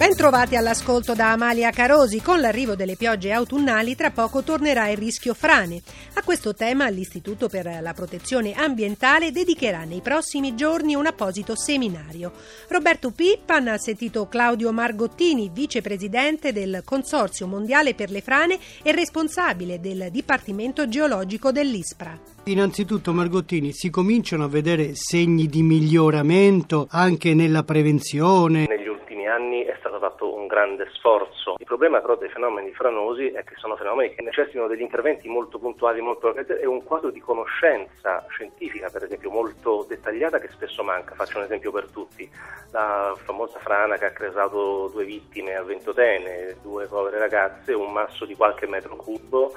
Bentrovati all'ascolto da Amalia Carosi. Con l'arrivo delle piogge autunnali tra poco tornerà il rischio frane. A questo tema l'Istituto per la protezione ambientale dedicherà nei prossimi giorni un apposito seminario. Roberto Pippan ha sentito Claudio Margottini, vicepresidente del Consorzio Mondiale per le Frane e responsabile del Dipartimento Geologico dell'ISPRA. Innanzitutto Margottini, si cominciano a vedere segni di miglioramento anche nella prevenzione. Negli anni è stato fatto un grande sforzo. Il problema però dei fenomeni franosi è che sono fenomeni che necessitano degli interventi molto puntuali, molto e un quadro di conoscenza scientifica, per esempio, molto dettagliata che spesso manca. Faccio un esempio per tutti. La famosa frana che ha causato due vittime a Ventotene, due povere ragazze, un masso di qualche metro cubo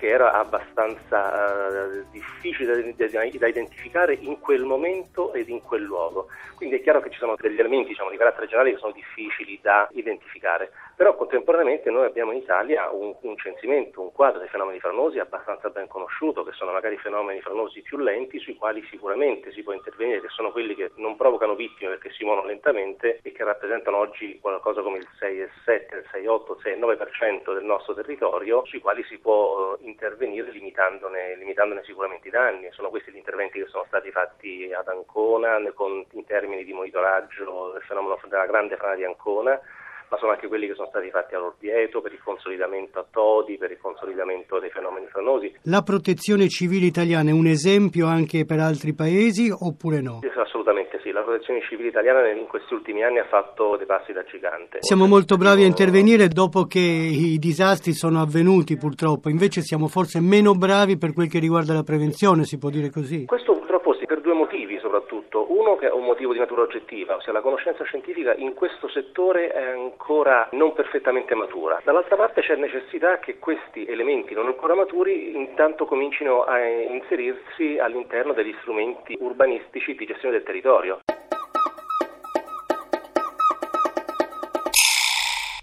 che era abbastanza uh, difficile da, da, identificare in quel momento ed in quel luogo. Quindi è chiaro che ci sono degli elementi diciamo, di carattere generale che sono difficili da identificare, però contemporaneamente noi abbiamo in Italia un, un censimento, un quadro dei fenomeni franosi abbastanza ben conosciuto, che sono magari fenomeni franosi più lenti, sui quali sicuramente si può intervenire, che sono quelli che non provocano vittime perché si muovono lentamente e che rappresentano oggi qualcosa come il 6,7, il 6,8, il 6,9% del nostro territorio, sui quali si può uh, intervenire limitandone, limitandone, sicuramente i danni. Sono questi gli interventi che sono stati fatti ad Ancona con, in termini di monitoraggio del fenomeno della grande frana di Ancona ma sono anche quelli che sono stati fatti all'Orvieto per il consolidamento a Todi, per il consolidamento dei fenomeni franosi. La protezione civile italiana è un esempio anche per altri paesi oppure no? Assolutamente sì, la protezione civile italiana in questi ultimi anni ha fatto dei passi da gigante. Siamo molto bravi a intervenire dopo che i disastri sono avvenuti purtroppo, invece siamo forse meno bravi per quel che riguarda la prevenzione, si può dire così? Questo purtroppo sì, per due motivi soprattutto. Uno che è un motivo di natura oggettiva, ossia la conoscenza scientifica in questo settore è ancora non perfettamente matura. Dall'altra parte c'è necessità che questi elementi non ancora maturi intanto comincino a inserirsi all'interno degli strumenti urbanistici di gestione del territorio.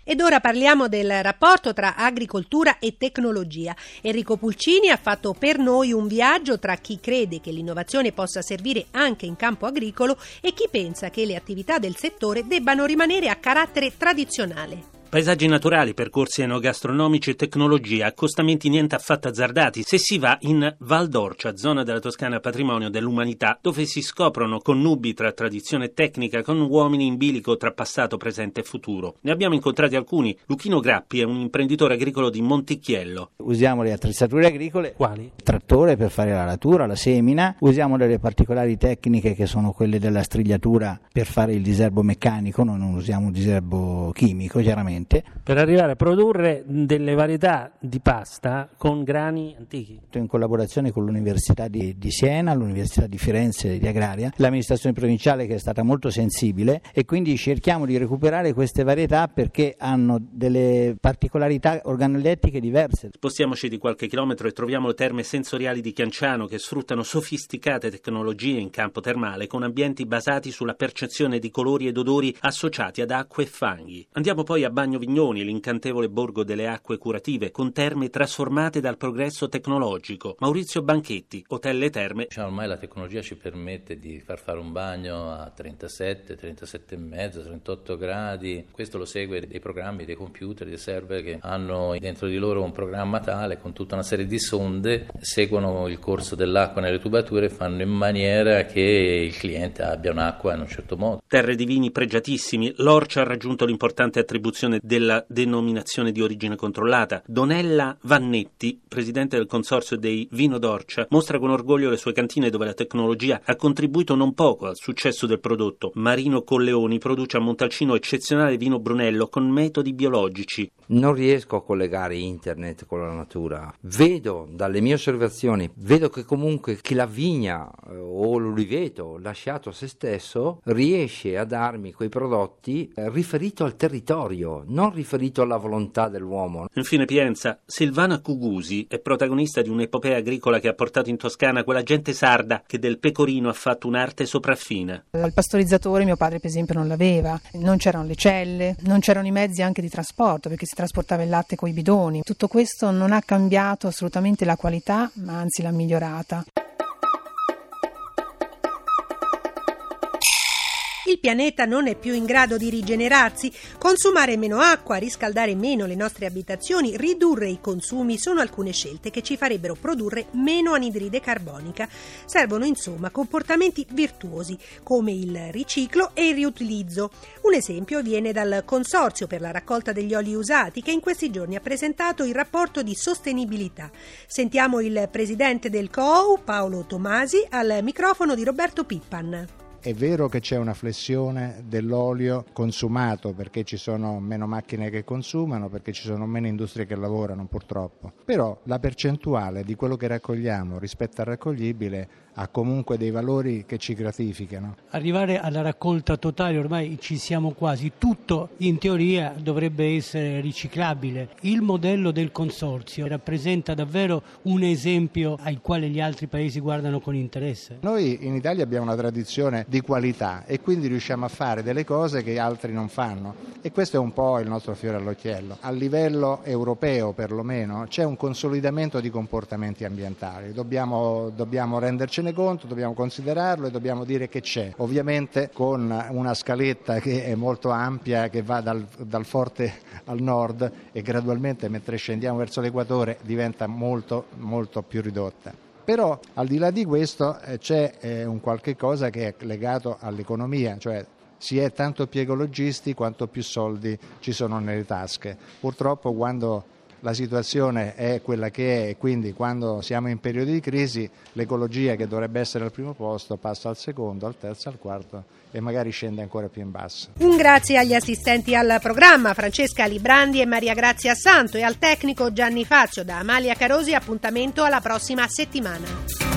Ed ora parliamo del rapporto tra agricoltura e tecnologia. Enrico Pulcini ha fatto per noi un viaggio tra chi crede che l'innovazione possa servire anche in campo agricolo e chi pensa che le attività del settore debbano rimanere a carattere tradizionale. Paesaggi naturali, percorsi enogastronomici e tecnologia, accostamenti niente affatto azzardati se si va in Val d'Orcia, zona della Toscana patrimonio dell'umanità, dove si scoprono connubi tra tradizione e tecnica con uomini in bilico tra passato, presente e futuro. Ne abbiamo incontrati alcuni. Luchino Grappi è un imprenditore agricolo di Monticchiello. Usiamo le attrezzature agricole. Quali? Il trattore per fare la latura, la semina. Usiamo delle particolari tecniche che sono quelle della strigliatura per fare il diserbo meccanico, non usiamo un diserbo chimico, chiaramente sicuramente. Per arrivare a produrre delle varietà di pasta con grani antichi. In collaborazione con l'Università di, di Siena, l'Università di Firenze di Agraria, l'amministrazione provinciale che è stata molto sensibile e quindi cerchiamo di recuperare queste varietà perché hanno delle particolarità organolettiche diverse. Spostiamoci di qualche chilometro e troviamo le terme sensoriali di Chianciano che sfruttano sofisticate tecnologie in campo termale con ambienti basati sulla percezione di colori ed odori associati ad acque e fanghi. Andiamo poi a Bagno Bagno Vignoni, l'incantevole borgo delle acque curative, con terme trasformate dal progresso tecnologico. Maurizio Banchetti, Hotel Le Terme. Cioè, ormai la tecnologia ci permette di far fare un bagno a 37, 37,5, 38 gradi. Questo lo segue dei programmi, dei computer, dei server che hanno dentro di loro un programma tale con tutta una serie di sonde, seguono il corso dell'acqua nelle tubature e fanno in maniera che il cliente abbia un'acqua in un certo modo. Terre di vini pregiatissimi, l'Orcia ha raggiunto l'importante attribuzione della denominazione di origine controllata. Donella Vannetti, presidente del consorzio dei Vino d'Orcia, mostra con orgoglio le sue cantine dove la tecnologia ha contribuito non poco al successo del prodotto. Marino Colleoni produce a Montalcino eccezionale vino Brunello con metodi biologici. Non riesco a collegare internet con la natura. Vedo dalle mie osservazioni, vedo che comunque chi la vigna eh, o l'uliveto lasciato a se stesso riesce a darmi quei prodotti eh, riferito al territorio non riferito alla volontà dell'uomo. Infine Pienza, Silvana Cugusi è protagonista di un'epopea agricola che ha portato in Toscana quella gente sarda che del pecorino ha fatto un'arte sopraffina. Il pastorizzatore mio padre per esempio non l'aveva, non c'erano le celle, non c'erano i mezzi anche di trasporto perché si trasportava il latte con i bidoni. Tutto questo non ha cambiato assolutamente la qualità, ma anzi l'ha migliorata. Il pianeta non è più in grado di rigenerarsi. Consumare meno acqua, riscaldare meno le nostre abitazioni, ridurre i consumi sono alcune scelte che ci farebbero produrre meno anidride carbonica. Servono insomma comportamenti virtuosi come il riciclo e il riutilizzo. Un esempio viene dal Consorzio per la raccolta degli oli usati che in questi giorni ha presentato il rapporto di sostenibilità. Sentiamo il presidente del COO, Paolo Tomasi, al microfono di Roberto Pippan. È vero che c'è una flessione dell'olio consumato perché ci sono meno macchine che consumano, perché ci sono meno industrie che lavorano purtroppo, però la percentuale di quello che raccogliamo rispetto al raccoglibile ha comunque dei valori che ci gratificano. Arrivare alla raccolta totale ormai ci siamo quasi, tutto in teoria dovrebbe essere riciclabile. Il modello del consorzio rappresenta davvero un esempio al quale gli altri paesi guardano con interesse. Noi in Italia abbiamo una tradizione di qualità e quindi riusciamo a fare delle cose che altri non fanno e questo è un po' il nostro fiore all'occhiello. A livello europeo perlomeno c'è un consolidamento di comportamenti ambientali, dobbiamo, dobbiamo rendercene conto, dobbiamo considerarlo e dobbiamo dire che c'è. Ovviamente con una scaletta che è molto ampia, che va dal, dal forte al nord e gradualmente mentre scendiamo verso l'equatore diventa molto, molto più ridotta. Però al di là di questo eh, c'è eh, un qualche cosa che è legato all'economia, cioè si è tanto più ecologisti quanto più soldi ci sono nelle tasche. Purtroppo quando la situazione è quella che è e quindi quando siamo in periodi di crisi l'ecologia che dovrebbe essere al primo posto passa al secondo, al terzo, al quarto e magari scende ancora più in basso. Un grazie agli assistenti al programma Francesca Librandi e Maria Grazia Santo e al tecnico Gianni Faccio da Amalia Carosi appuntamento alla prossima settimana.